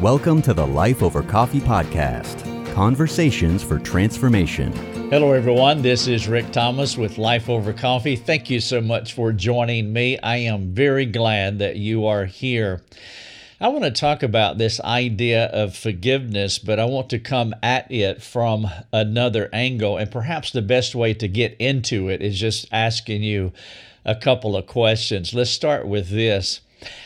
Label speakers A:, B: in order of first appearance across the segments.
A: Welcome to the Life Over Coffee podcast conversations for transformation.
B: Hello, everyone. This is Rick Thomas with Life Over Coffee. Thank you so much for joining me. I am very glad that you are here. I want to talk about this idea of forgiveness, but I want to come at it from another angle. And perhaps the best way to get into it is just asking you a couple of questions. Let's start with this.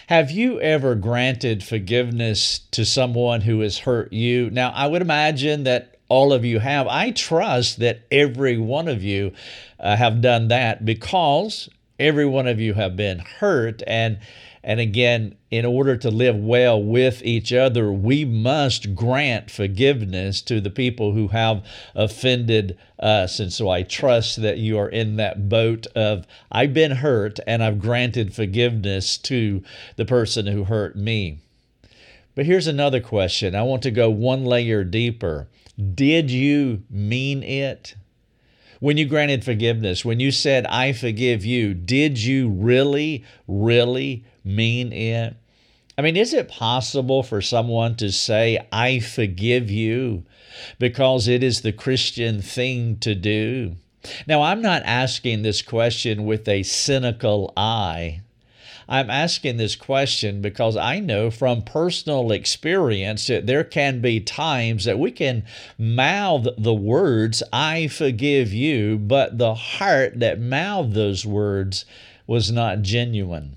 B: Have you ever granted forgiveness to someone who has hurt you? Now, I would imagine that all of you have. I trust that every one of you uh, have done that because every one of you have been hurt and and again, in order to live well with each other, we must grant forgiveness to the people who have offended us. And so I trust that you are in that boat of I've been hurt and I've granted forgiveness to the person who hurt me. But here's another question. I want to go one layer deeper. Did you mean it? when you granted forgiveness, when you said, I forgive you, did you really, really mean it? I mean, is it possible for someone to say, I forgive you, because it is the Christian thing to do? Now, I'm not asking this question with a cynical eye. I'm asking this question because I know from personal experience that there can be times that we can mouth the words, I forgive you, but the heart that mouthed those words was not genuine.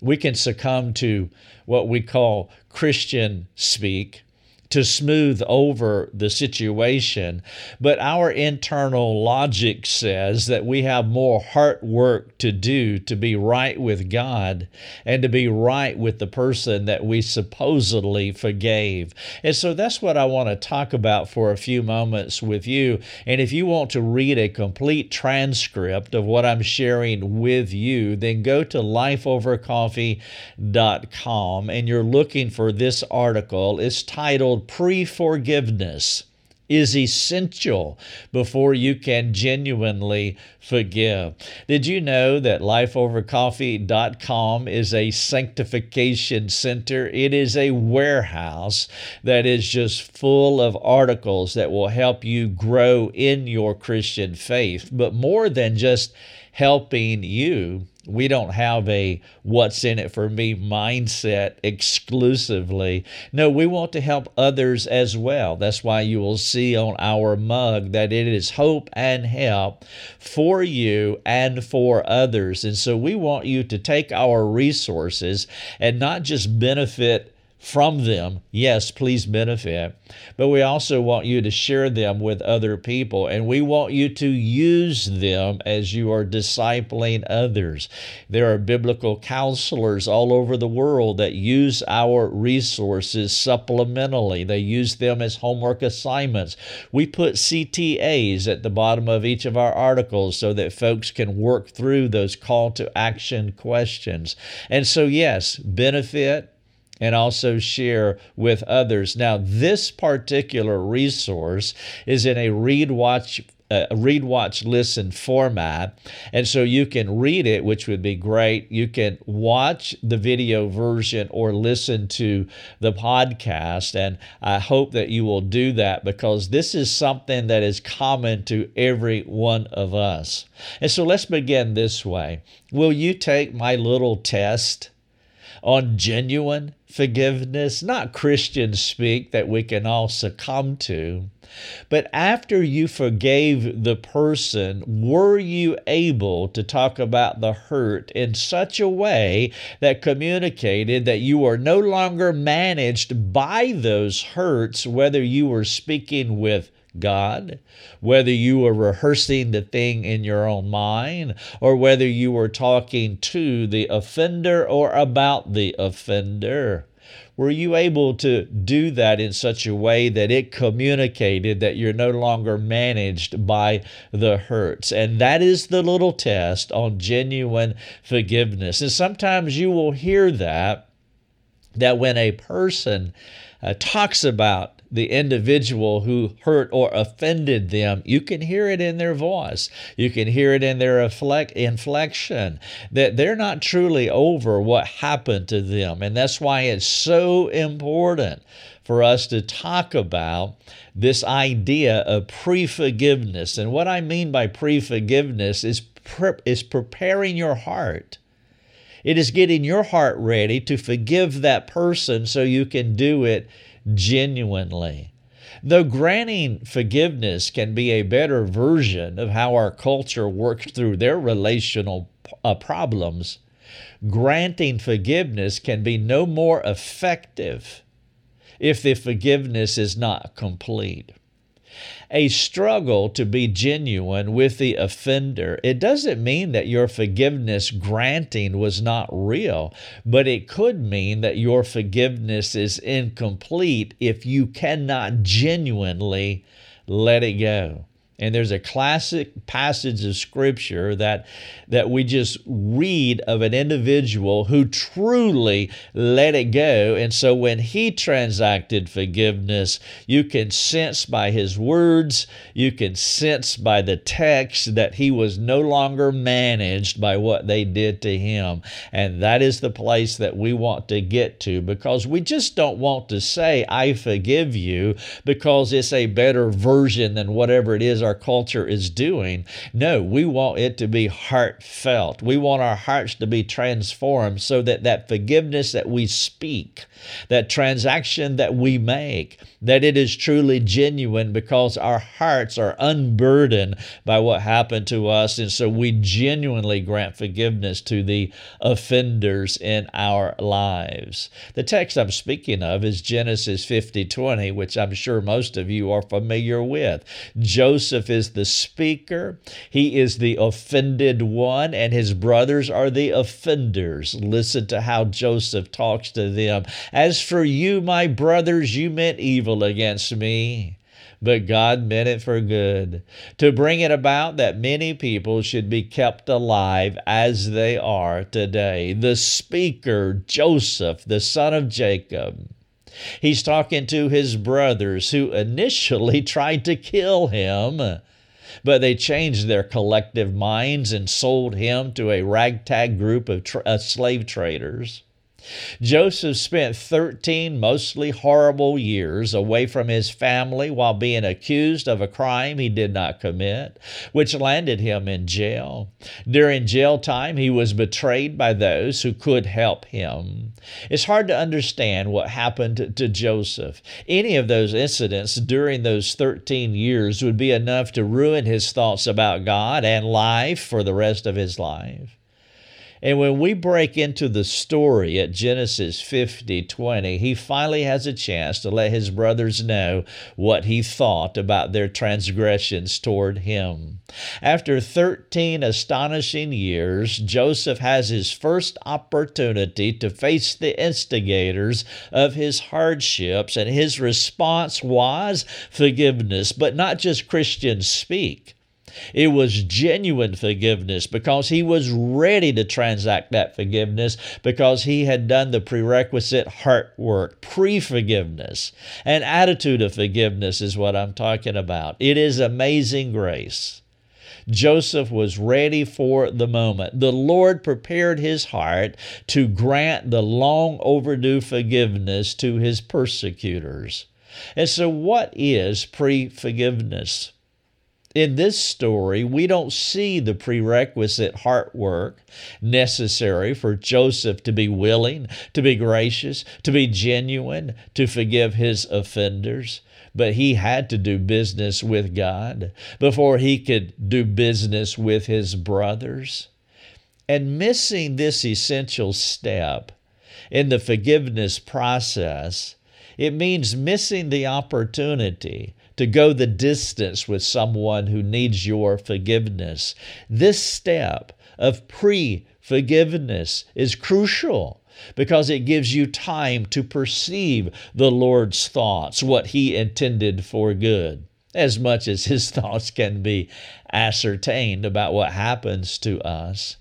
B: We can succumb to what we call Christian speak to smooth over the situation. But our internal logic says that we have more heart work to do to be right with God and to be right with the person that we supposedly forgave. And so that's what I want to talk about for a few moments with you. And if you want to read a complete transcript of what I'm sharing with you, then go to lifeovercoffee.com and you're looking for this article. It's titled pre forgiveness is essential before you can genuinely forgive. Did you know that lifeovercoffee.com is a sanctification center? It is a warehouse that is just full of articles that will help you grow in your Christian faith. But more than just helping you, we don't have a what's in it for me mindset exclusively. No, we want to help others as well. That's why you will see on our mug that it is hope and help for you and for others. And so we want you to take our resources and not just benefit from them. Yes, please benefit. But we also want you to share them with other people, and we want you to use them as you are discipling others. There are biblical counselors all over the world that use our resources supplementally, they use them as homework assignments. We put CTAs at the bottom of each of our articles so that folks can work through those call to action questions. And so, yes, benefit and also share with others. Now, this particular resource is in a read watch uh, read watch listen format and so you can read it which would be great. You can watch the video version or listen to the podcast and i hope that you will do that because this is something that is common to every one of us. And so let's begin this way. Will you take my little test on genuine forgiveness, not Christian speak that we can all succumb to. But after you forgave the person, were you able to talk about the hurt in such a way that communicated that you are no longer managed by those hurts, whether you were speaking with God, whether you were rehearsing the thing in your own mind, or whether you were talking to the offender or about the offender. Were you able to do that in such a way that it communicated that you're no longer managed by the hurts? And that is the little test on genuine forgiveness. And sometimes you will hear that, that when a person uh, talks about the individual who hurt or offended them, you can hear it in their voice. You can hear it in their inflection that they're not truly over what happened to them. And that's why it's so important for us to talk about this idea of pre forgiveness. And what I mean by pre forgiveness is, pre- is preparing your heart. It is getting your heart ready to forgive that person so you can do it genuinely. Though granting forgiveness can be a better version of how our culture works through their relational uh, problems, granting forgiveness can be no more effective if the forgiveness is not complete. A struggle to be genuine with the offender. It doesn't mean that your forgiveness granting was not real, but it could mean that your forgiveness is incomplete if you cannot genuinely let it go. And there's a classic passage of scripture that, that we just read of an individual who truly let it go. And so when he transacted forgiveness, you can sense by his words, you can sense by the text that he was no longer managed by what they did to him. And that is the place that we want to get to because we just don't want to say, I forgive you, because it's a better version than whatever it is our culture is doing. No, we want it to be heartfelt. We want our hearts to be transformed so that that forgiveness that we speak, that transaction that we make, that it is truly genuine because our hearts are unburdened by what happened to us. And so we genuinely grant forgiveness to the offenders in our lives. The text I'm speaking of is Genesis 50 20, which I'm sure most of you are familiar with. Joseph Joseph is the speaker, he is the offended one, and his brothers are the offenders. Listen to how Joseph talks to them. As for you, my brothers, you meant evil against me but God meant it for good, to bring it about that many people should be kept alive as they are today. The speaker, Joseph, the son of Jacob, He's talking to his brothers who initially tried to kill him, but they changed their collective minds and sold him to a ragtag group of tra- uh, slave traders. Joseph spent 13 mostly horrible years away from his family while being accused of a crime he did not commit, which landed him in jail. During jail time, he was betrayed by those who could help him. It's hard to understand what happened to Joseph. Any of those incidents during those 13 years would be enough to ruin his thoughts about God and life for the rest of his life. And when we break into the story at Genesis 50 20, he finally has a chance to let his brothers know what he thought about their transgressions toward him. After 13 astonishing years, Joseph has his first opportunity to face the instigators of his hardships, and his response was forgiveness, but not just Christians speak. It was genuine forgiveness because he was ready to transact that forgiveness because he had done the prerequisite heart work, pre forgiveness. An attitude of forgiveness is what I'm talking about. It is amazing grace. Joseph was ready for the moment. The Lord prepared his heart to grant the long overdue forgiveness to his persecutors. And so, what is pre forgiveness? In this story, we don't see the prerequisite heart work necessary for Joseph to be willing, to be gracious, to be genuine, to forgive his offenders. But he had to do business with God before he could do business with his brothers. And missing this essential step in the forgiveness process, it means missing the opportunity to go the distance with someone who needs your forgiveness. This step of pre forgiveness is crucial because it gives you time to perceive the Lord's thoughts, what He intended for good, as much as His thoughts can be ascertained about what happens to us.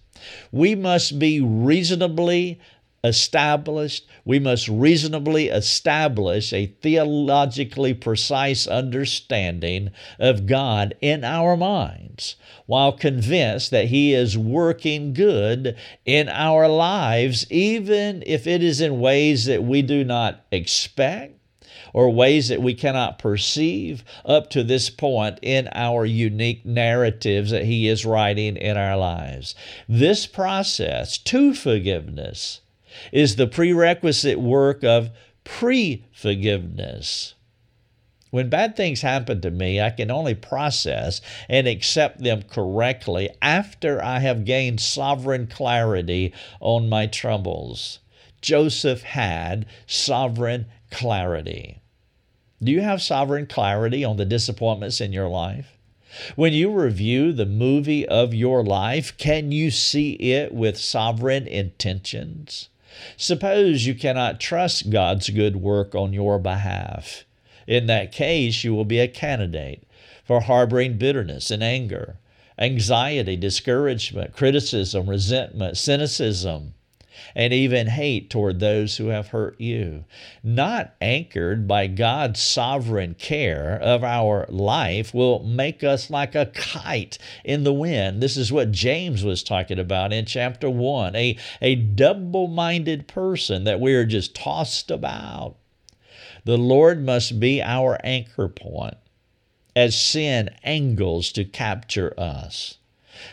B: We must be reasonably established, we must reasonably establish a theologically precise understanding of God in our minds, while convinced that He is working good in our lives, even if it is in ways that we do not expect or ways that we cannot perceive up to this point in our unique narratives that He is writing in our lives. This process to forgiveness is the prerequisite work of pre forgiveness. When bad things happen to me, I can only process and accept them correctly after I have gained sovereign clarity on my troubles. Joseph had sovereign clarity. Do you have sovereign clarity on the disappointments in your life? When you review the movie of your life, can you see it with sovereign intentions? Suppose you cannot trust God's good work on your behalf. In that case, you will be a candidate for harboring bitterness and anger, anxiety, discouragement, criticism, resentment, cynicism, and even hate toward those who have hurt you, not anchored by God's sovereign care of our life, will make us like a kite in the wind. This is what James was talking about in chapter 1 a, a double minded person that we are just tossed about. The Lord must be our anchor point as sin angles to capture us.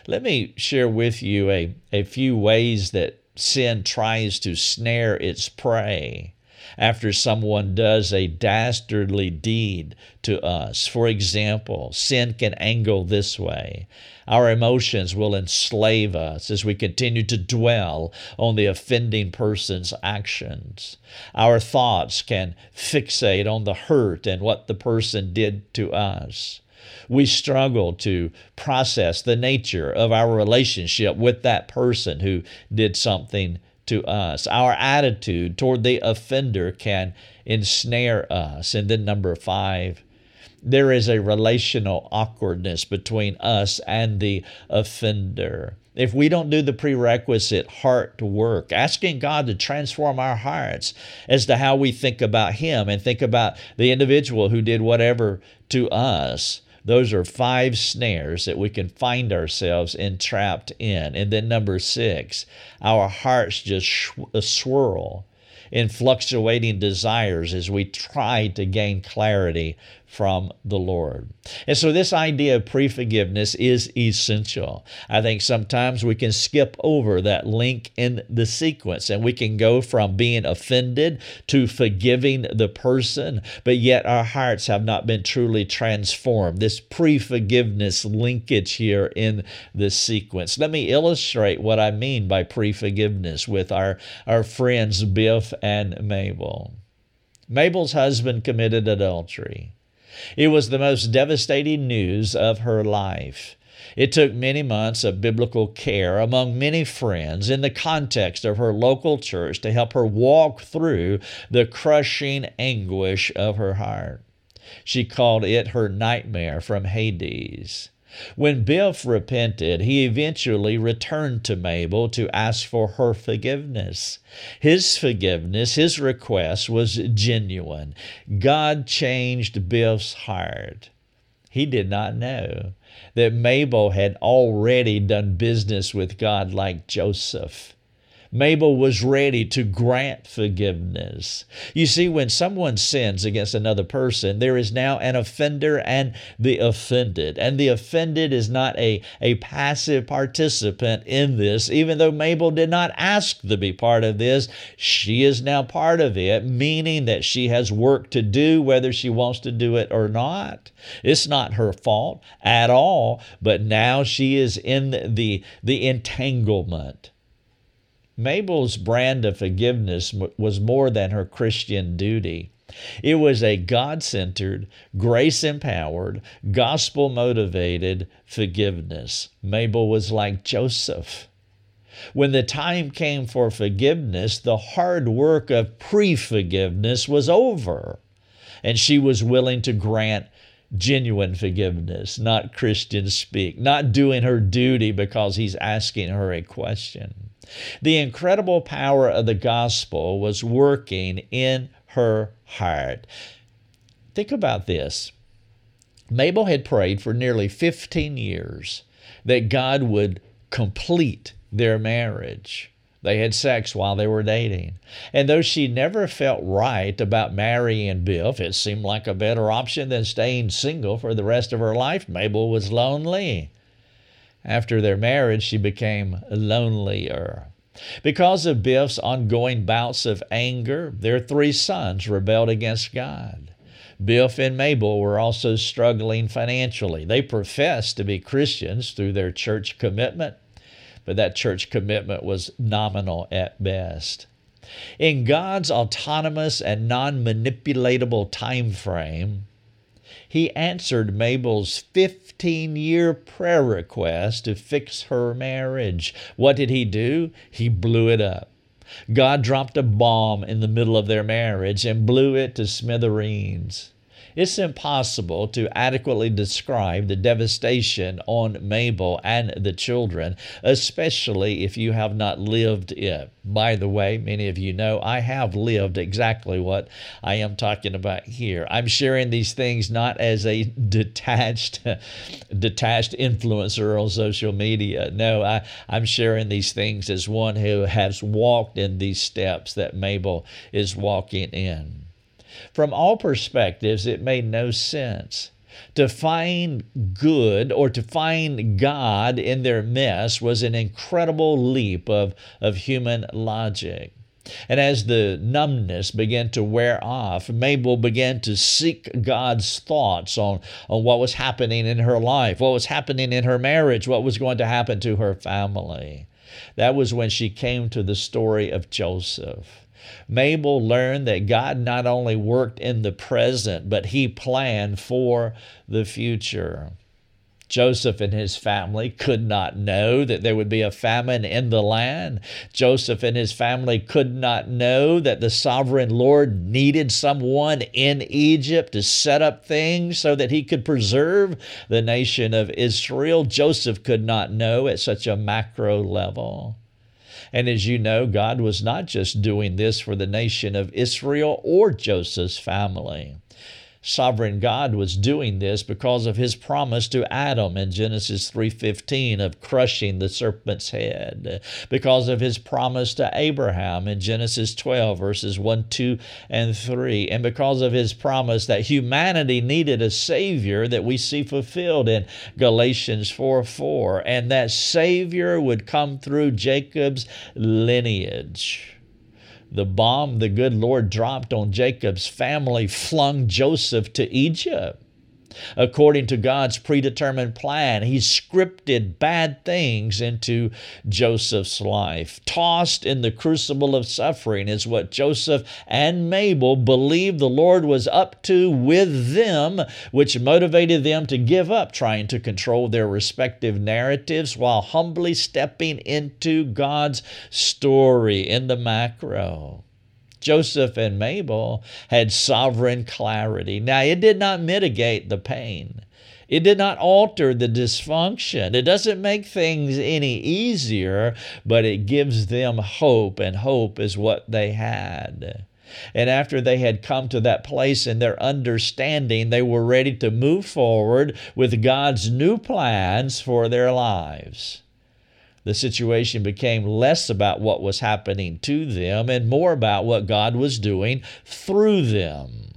B: Let me share with you a, a few ways that sin tries to snare its prey after someone does a dastardly deed to us. For example, sin can angle this way. Our emotions will enslave us as we continue to dwell on the offending person's actions. Our thoughts can fixate on the hurt and what the person did to us we struggle to process the nature of our relationship with that person who did something to us. Our attitude toward the offender can ensnare us. And then, number five, there is a relational awkwardness between us and the offender. If we don't do the prerequisite heart work, asking God to transform our hearts as to how we think about Him and think about the individual who did whatever to us, those are five snares that we can find ourselves entrapped in. And then number six, our hearts just uh, swirl in fluctuating desires as we try to gain clarity from the Lord. And so, this idea of pre forgiveness is essential. I think sometimes we can skip over that link in the sequence and we can go from being offended to forgiving the person, but yet our hearts have not been truly transformed. This pre forgiveness linkage here in the sequence. Let me illustrate what I mean by pre forgiveness with our, our friends Biff and Mabel. Mabel's husband committed adultery. It was the most devastating news of her life. It took many months of biblical care among many friends in the context of her local church to help her walk through the crushing anguish of her heart. She called it her nightmare from Hades. When Biff repented, he eventually returned to Mabel to ask for her forgiveness. His forgiveness, his request was genuine. God changed Biff's heart. He did not know that Mabel had already done business with God like Joseph. Mabel was ready to grant forgiveness. You see, when someone sins against another person, there is now an offender and the offended. And the offended is not a, a passive participant in this. Even though Mabel did not ask to be part of this, she is now part of it, meaning that she has work to do whether she wants to do it or not. It's not her fault at all, but now she is in the, the entanglement. Mabel's brand of forgiveness was more than her Christian duty. It was a God centered, grace empowered, gospel motivated forgiveness. Mabel was like Joseph. When the time came for forgiveness, the hard work of pre forgiveness was over, and she was willing to grant genuine forgiveness, not Christian speak, not doing her duty because he's asking her a question. The incredible power of the gospel was working in her heart. Think about this. Mabel had prayed for nearly 15 years that God would complete their marriage. They had sex while they were dating. And though she never felt right about marrying Biff, it seemed like a better option than staying single for the rest of her life. Mabel was lonely. After their marriage, she became lonelier. Because of Biff's ongoing bouts of anger, their three sons rebelled against God. Biff and Mabel were also struggling financially. They professed to be Christians through their church commitment, but that church commitment was nominal at best. In God's autonomous and non manipulatable time frame, he answered Mabel's 15 year prayer request to fix her marriage. What did he do? He blew it up. God dropped a bomb in the middle of their marriage and blew it to smithereens. It's impossible to adequately describe the devastation on Mabel and the children, especially if you have not lived it. By the way, many of you know I have lived exactly what I am talking about here. I'm sharing these things not as a detached, detached influencer on social media. No, I, I'm sharing these things as one who has walked in these steps that Mabel is walking in. From all perspectives, it made no sense. To find good or to find God in their mess was an incredible leap of, of human logic. And as the numbness began to wear off, Mabel began to seek God's thoughts on, on what was happening in her life, what was happening in her marriage, what was going to happen to her family. That was when she came to the story of Joseph. Mabel learned that God not only worked in the present, but he planned for the future. Joseph and his family could not know that there would be a famine in the land. Joseph and his family could not know that the sovereign Lord needed someone in Egypt to set up things so that he could preserve the nation of Israel. Joseph could not know at such a macro level. And as you know, God was not just doing this for the nation of Israel or Joseph's family sovereign God was doing this because of his promise to Adam in Genesis 3:15 of crushing the serpent's head, because of his promise to Abraham in Genesis 12 verses 1, 2 and 3, and because of his promise that humanity needed a savior that we see fulfilled in Galatians 4, 4, and that savior would come through Jacob's lineage. The bomb the good Lord dropped on Jacob's family flung Joseph to Egypt. According to God's predetermined plan, He scripted bad things into Joseph's life. Tossed in the crucible of suffering is what Joseph and Mabel believed the Lord was up to with them, which motivated them to give up trying to control their respective narratives while humbly stepping into God's story in the macro. Joseph and Mabel had sovereign clarity. Now, it did not mitigate the pain. It did not alter the dysfunction. It doesn't make things any easier, but it gives them hope, and hope is what they had. And after they had come to that place in their understanding, they were ready to move forward with God's new plans for their lives the situation became less about what was happening to them and more about what God was doing through them.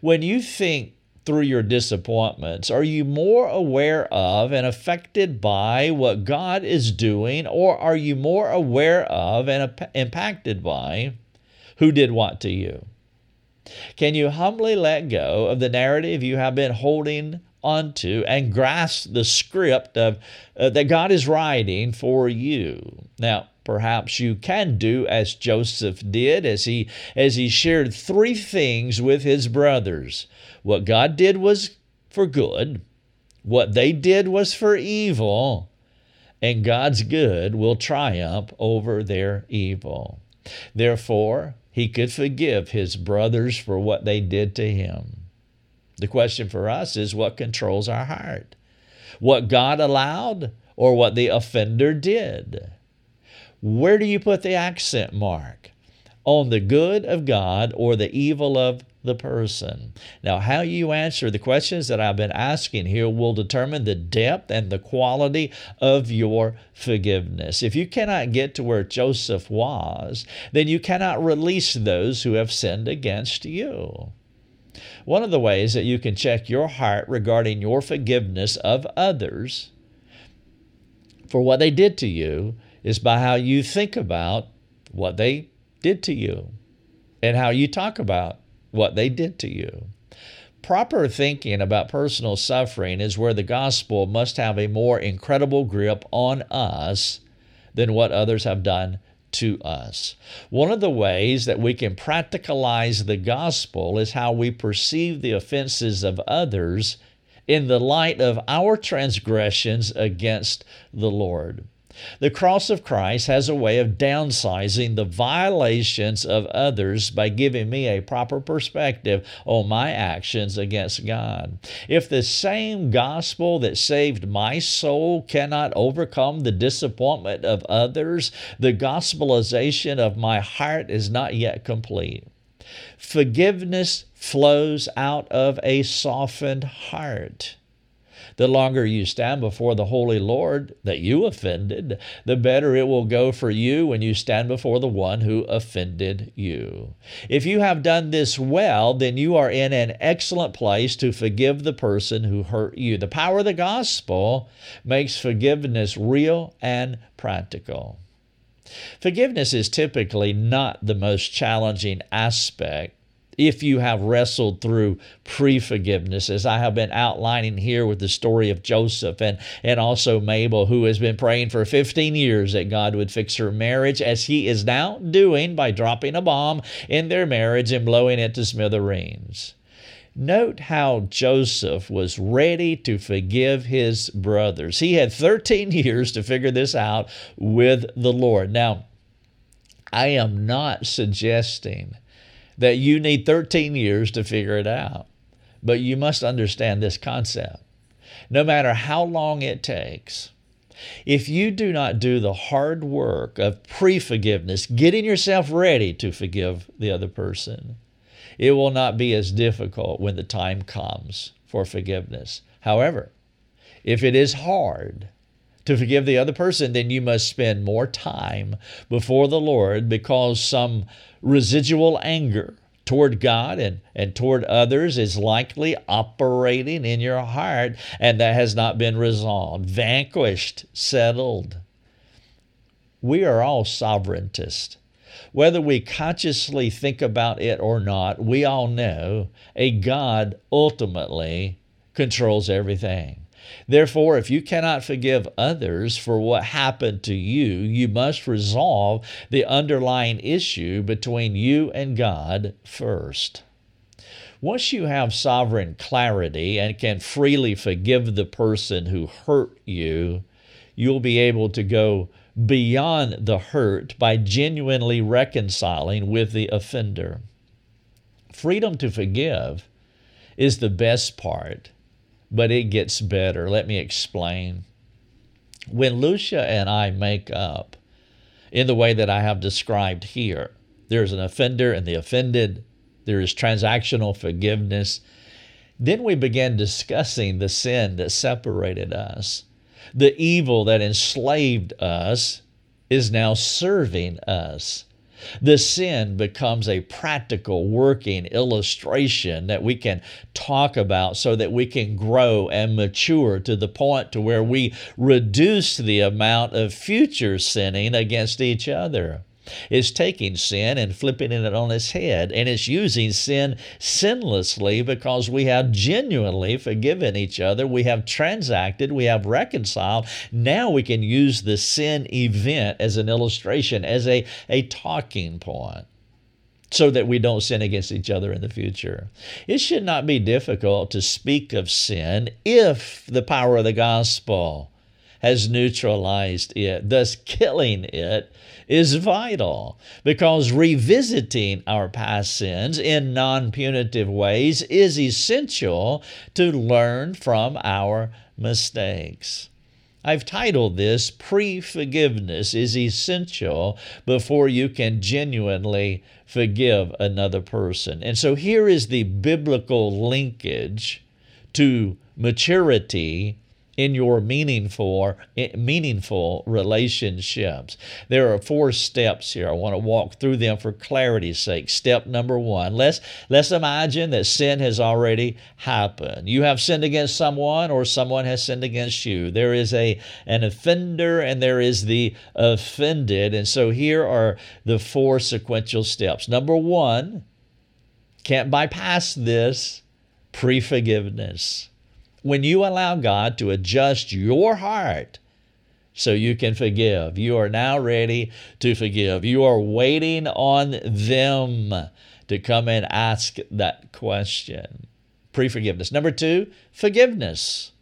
B: When you think through your disappointments, are you more aware of and affected by what God is doing, or are you more aware of and impacted by who did what to you? Can you humbly let go of the narrative you have been holding onto and grasp the script of uh, that God is writing for you. Now, perhaps you can do as Joseph did as he as he shared three things with his brothers. What God did was for good, what they did was for evil, and God's good will triumph over their evil. Therefore, he could forgive his brothers for what they did to him. The question for us is what controls our heart? What God allowed or what the offender did? Where do you put the accent mark? On the good of God or the evil of the person. Now, how you answer the questions that I've been asking here will determine the depth and the quality of your forgiveness. If you cannot get to where Joseph was, then you cannot release those who have sinned against you. One of the ways that you can check your heart regarding your forgiveness of others for what they did to you is by how you think about what they did to you and how you talk about what they did to you. Proper thinking about personal suffering is where the gospel must have a more incredible grip on us than what others have done to us. One of the ways that we can practicalize the gospel is how we perceive the offenses of others in the light of our transgressions against the Lord. The cross of Christ has a way of downsizing the violations of others by giving me a proper perspective on my actions against God. If the same gospel that saved my soul cannot overcome the disappointment of others, the gospelization of my heart is not yet complete. Forgiveness flows out of a softened heart. The longer you stand before the Holy Lord that you offended, the better it will go for you when you stand before the one who offended you. If you have done this well, then you are in an excellent place to forgive the person who hurt you. The power of the gospel makes forgiveness real and practical. Forgiveness is typically not the most challenging aspect if you have wrestled through pre forgiveness, as I have been outlining here with the story of Joseph and, and also Mabel, who has been praying for 15 years that God would fix her marriage, as he is now doing by dropping a bomb in their marriage and blowing it to smithereens. Note how Joseph was ready to forgive his brothers. He had 13 years to figure this out with the Lord. Now, I am not suggesting that you need 13 years to figure it out. But you must understand this concept. No matter how long it takes, if you do not do the hard work of pre forgiveness, getting yourself ready to forgive the other person, it will not be as difficult when the time comes for forgiveness. However, if it is hard to forgive the other person, then you must spend more time before the Lord because some residual anger toward God and, and toward others is likely operating in your heart, and that has not been resolved, vanquished, settled. We are all sovereigntists. Whether we consciously think about it or not, we all know a God ultimately controls everything. Therefore, if you cannot forgive others for what happened to you, you must resolve the underlying issue between you and God first. Once you have sovereign clarity and can freely forgive the person who hurt you, you'll be able to go beyond the hurt by genuinely reconciling with the offender. Freedom to forgive is the best part but it gets better. Let me explain. When Lucia and I make up in the way that I have described here, there's an offender and the offended, there is transactional forgiveness. Then we begin discussing the sin that separated us. The evil that enslaved us is now serving us the sin becomes a practical working illustration that we can talk about so that we can grow and mature to the point to where we reduce the amount of future sinning against each other is taking sin and flipping it on its head, and it's using sin sinlessly because we have genuinely forgiven each other, we have transacted, we have reconciled. Now we can use the sin event as an illustration, as a, a talking point so that we don't sin against each other in the future. It should not be difficult to speak of sin if the power of the gospel has neutralized it, thus killing it is vital because revisiting our past sins in non punitive ways is essential to learn from our mistakes. I've titled this Pre Forgiveness is Essential Before You Can Genuinely Forgive Another Person. And so here is the biblical linkage to maturity in your meaningful meaningful relationships. There are four steps here. I want to walk through them for clarity's sake. Step number 1. Let's let's imagine that sin has already happened. You have sinned against someone or someone has sinned against you. There is a an offender and there is the offended. And so here are the four sequential steps. Number 1, can't bypass this, pre-forgiveness when you allow God to adjust your heart so you can forgive. You are now ready to forgive. You are waiting on them to come and ask that question. Pre forgiveness. Number two, forgiveness.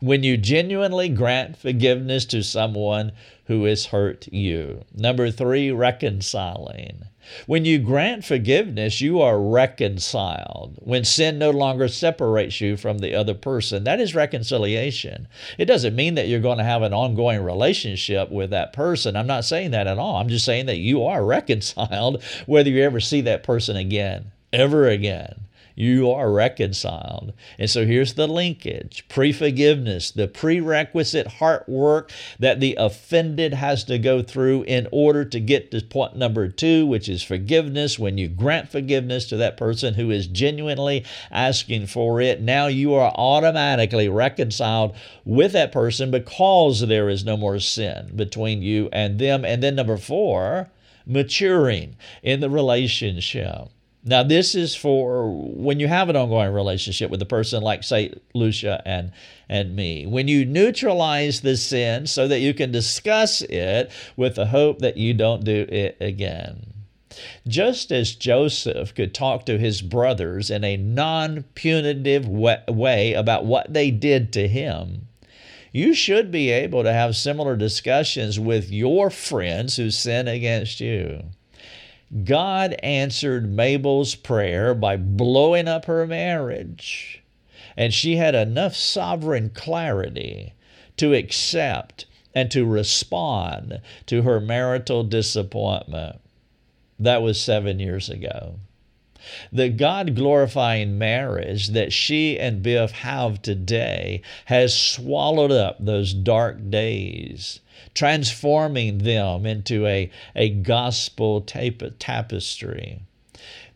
B: When you genuinely grant forgiveness to someone who has hurt you. Number three, reconciling. When you grant forgiveness, you are reconciled. When sin no longer separates you from the other person, that is reconciliation. It doesn't mean that you're going to have an ongoing relationship with that person. I'm not saying that at all. I'm just saying that you are reconciled whether you ever see that person again, ever again you are reconciled. And so here's the linkage pre forgiveness, the prerequisite heart work that the offended has to go through in order to get to point number two, which is forgiveness. When you grant forgiveness to that person who is genuinely asking for it, now you are automatically reconciled with that person because there is no more sin between you and them. And then number four, maturing in the relationship. Now, this is for when you have an ongoing relationship with a person like, say, Lucia and, and me. When you neutralize the sin so that you can discuss it with the hope that you don't do it again. Just as Joseph could talk to his brothers in a non punitive way about what they did to him, you should be able to have similar discussions with your friends who sin against you. God answered Mabel's prayer by blowing up her marriage. And she had enough sovereign clarity to accept and to respond to her marital disappointment. That was seven years ago. The God glorifying marriage that she and Biff have today has swallowed up those dark days transforming them into a, a gospel tap- tapestry.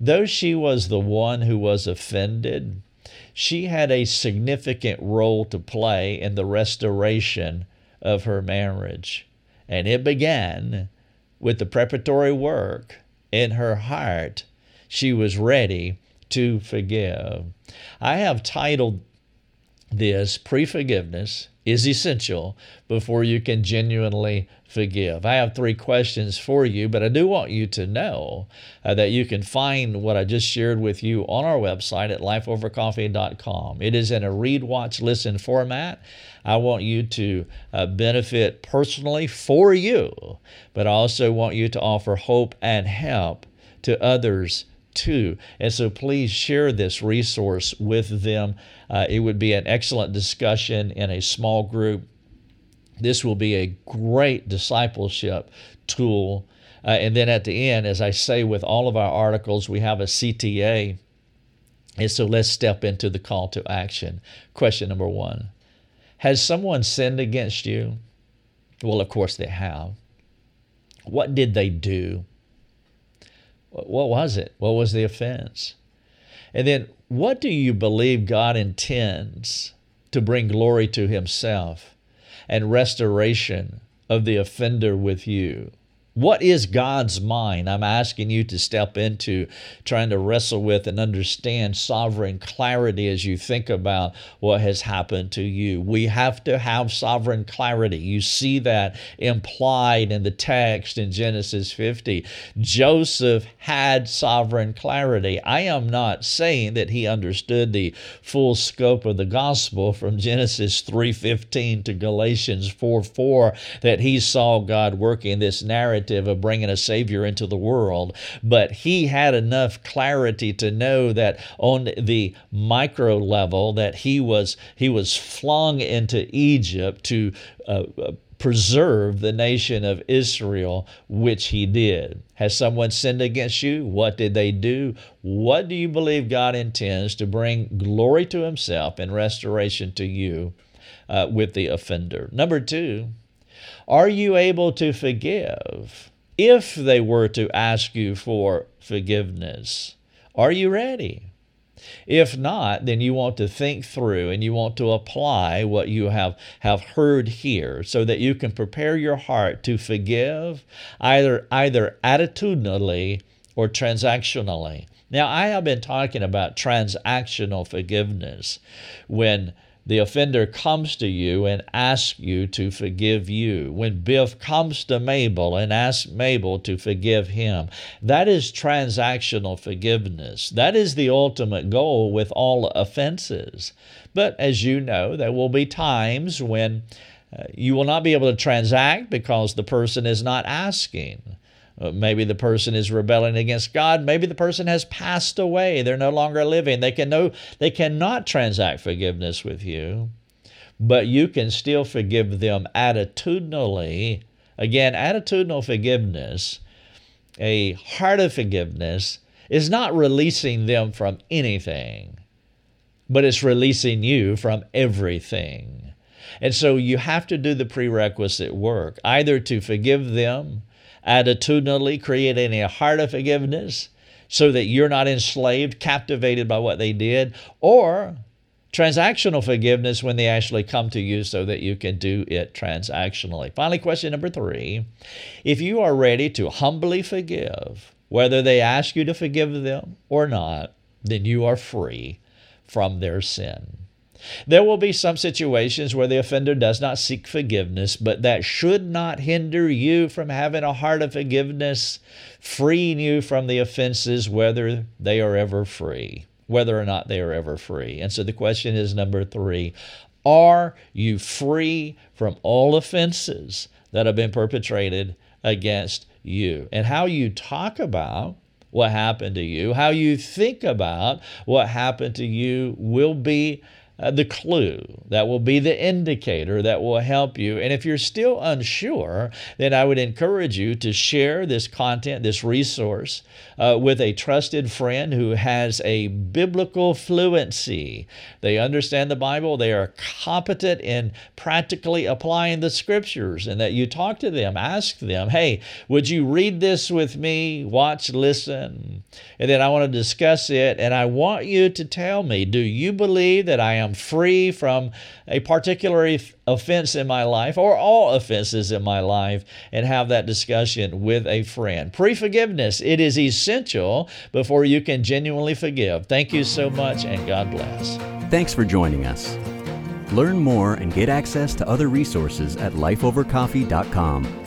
B: Though she was the one who was offended, she had a significant role to play in the restoration of her marriage. And it began with the preparatory work in her heart. She was ready to forgive. I have titled this Pre Forgiveness is essential before you can genuinely forgive. I have three questions for you, but I do want you to know uh, that you can find what I just shared with you on our website at lifeovercoffee.com. It is in a read, watch, listen format. I want you to uh, benefit personally for you, but I also want you to offer hope and help to others too. And so please share this resource with them. Uh, it would be an excellent discussion in a small group. This will be a great discipleship tool. Uh, and then at the end, as I say with all of our articles, we have a CTA. And so let's step into the call to action. Question number one Has someone sinned against you? Well, of course they have. What did they do? What was it? What was the offense? And then, what do you believe God intends to bring glory to Himself and restoration of the offender with you? What is God's mind? I'm asking you to step into trying to wrestle with and understand sovereign clarity as you think about what has happened to you. We have to have sovereign clarity. You see that implied in the text in Genesis 50. Joseph had sovereign clarity. I am not saying that he understood the full scope of the gospel from Genesis 3:15 to Galatians 4:4 that he saw God working this narrative narrative of bringing a Savior into the world, but he had enough clarity to know that on the micro level that he was he was flung into Egypt to uh, uh preserve the nation of Israel, which he did. Has someone sinned against you? What did they do? What do you believe God intends to bring glory to himself and restoration to you uh, with the offender? Number two, are you able to forgive if they were to ask you for forgiveness? Are you ready? If not, then you want to think through and you want to apply what you have, have heard here so that you can prepare your heart to forgive either, either attitudinally or transactionally. Now, I have been talking about transactional forgiveness when the offender comes to you and asks you to forgive you. When Biff comes to Mabel and asks Mabel to forgive him, that is transactional forgiveness. That is the ultimate goal with all offenses. But as you know, there will be times when uh, you will not be able to transact because the person is not asking. Uh, maybe the person is rebelling against God. Maybe the person has passed away. They're no longer living. They can no, they cannot transact forgiveness with you, but you can still forgive them attitudinally. Again, attitudinal forgiveness, a heart of forgiveness, is not releasing them from anything, but it's releasing you from everything. And so you have to do the prerequisite work, either to forgive them attitudinally creating a heart of forgiveness so that you're not enslaved, captivated by what they did, or transactional forgiveness when they actually come to you so that you can do it transactionally. Finally, question number three if you are ready to humbly forgive, whether they ask you to forgive them or not, then you are free from their sin. There will be some situations where the offender does not seek forgiveness, but that should not hinder you from having a heart of forgiveness, freeing you from the offenses, whether they are ever free, whether or not they are ever free. And so the question is number three Are you free from all offenses that have been perpetrated against you? And how you talk about what happened to you, how you think about what happened to you will be uh, the clue, that will be the indicator that will help you. And if you're still unsure, then I would encourage you to share this content, this resource, uh, with a trusted friend who has a biblical fluency. They understand the Bible, they are competent in practically applying the scriptures, and that you talk to them, ask them, hey, would you read this with me? Watch, listen. And then I want to discuss it, and I want you to tell me, do you believe that I am free from a particular offense in my life or all offenses in my life and have that discussion with a friend. Pre forgiveness, it is essential before you can genuinely forgive. Thank you so much and God bless.
A: Thanks for joining us. Learn more and get access to other resources at lifeovercoffee.com.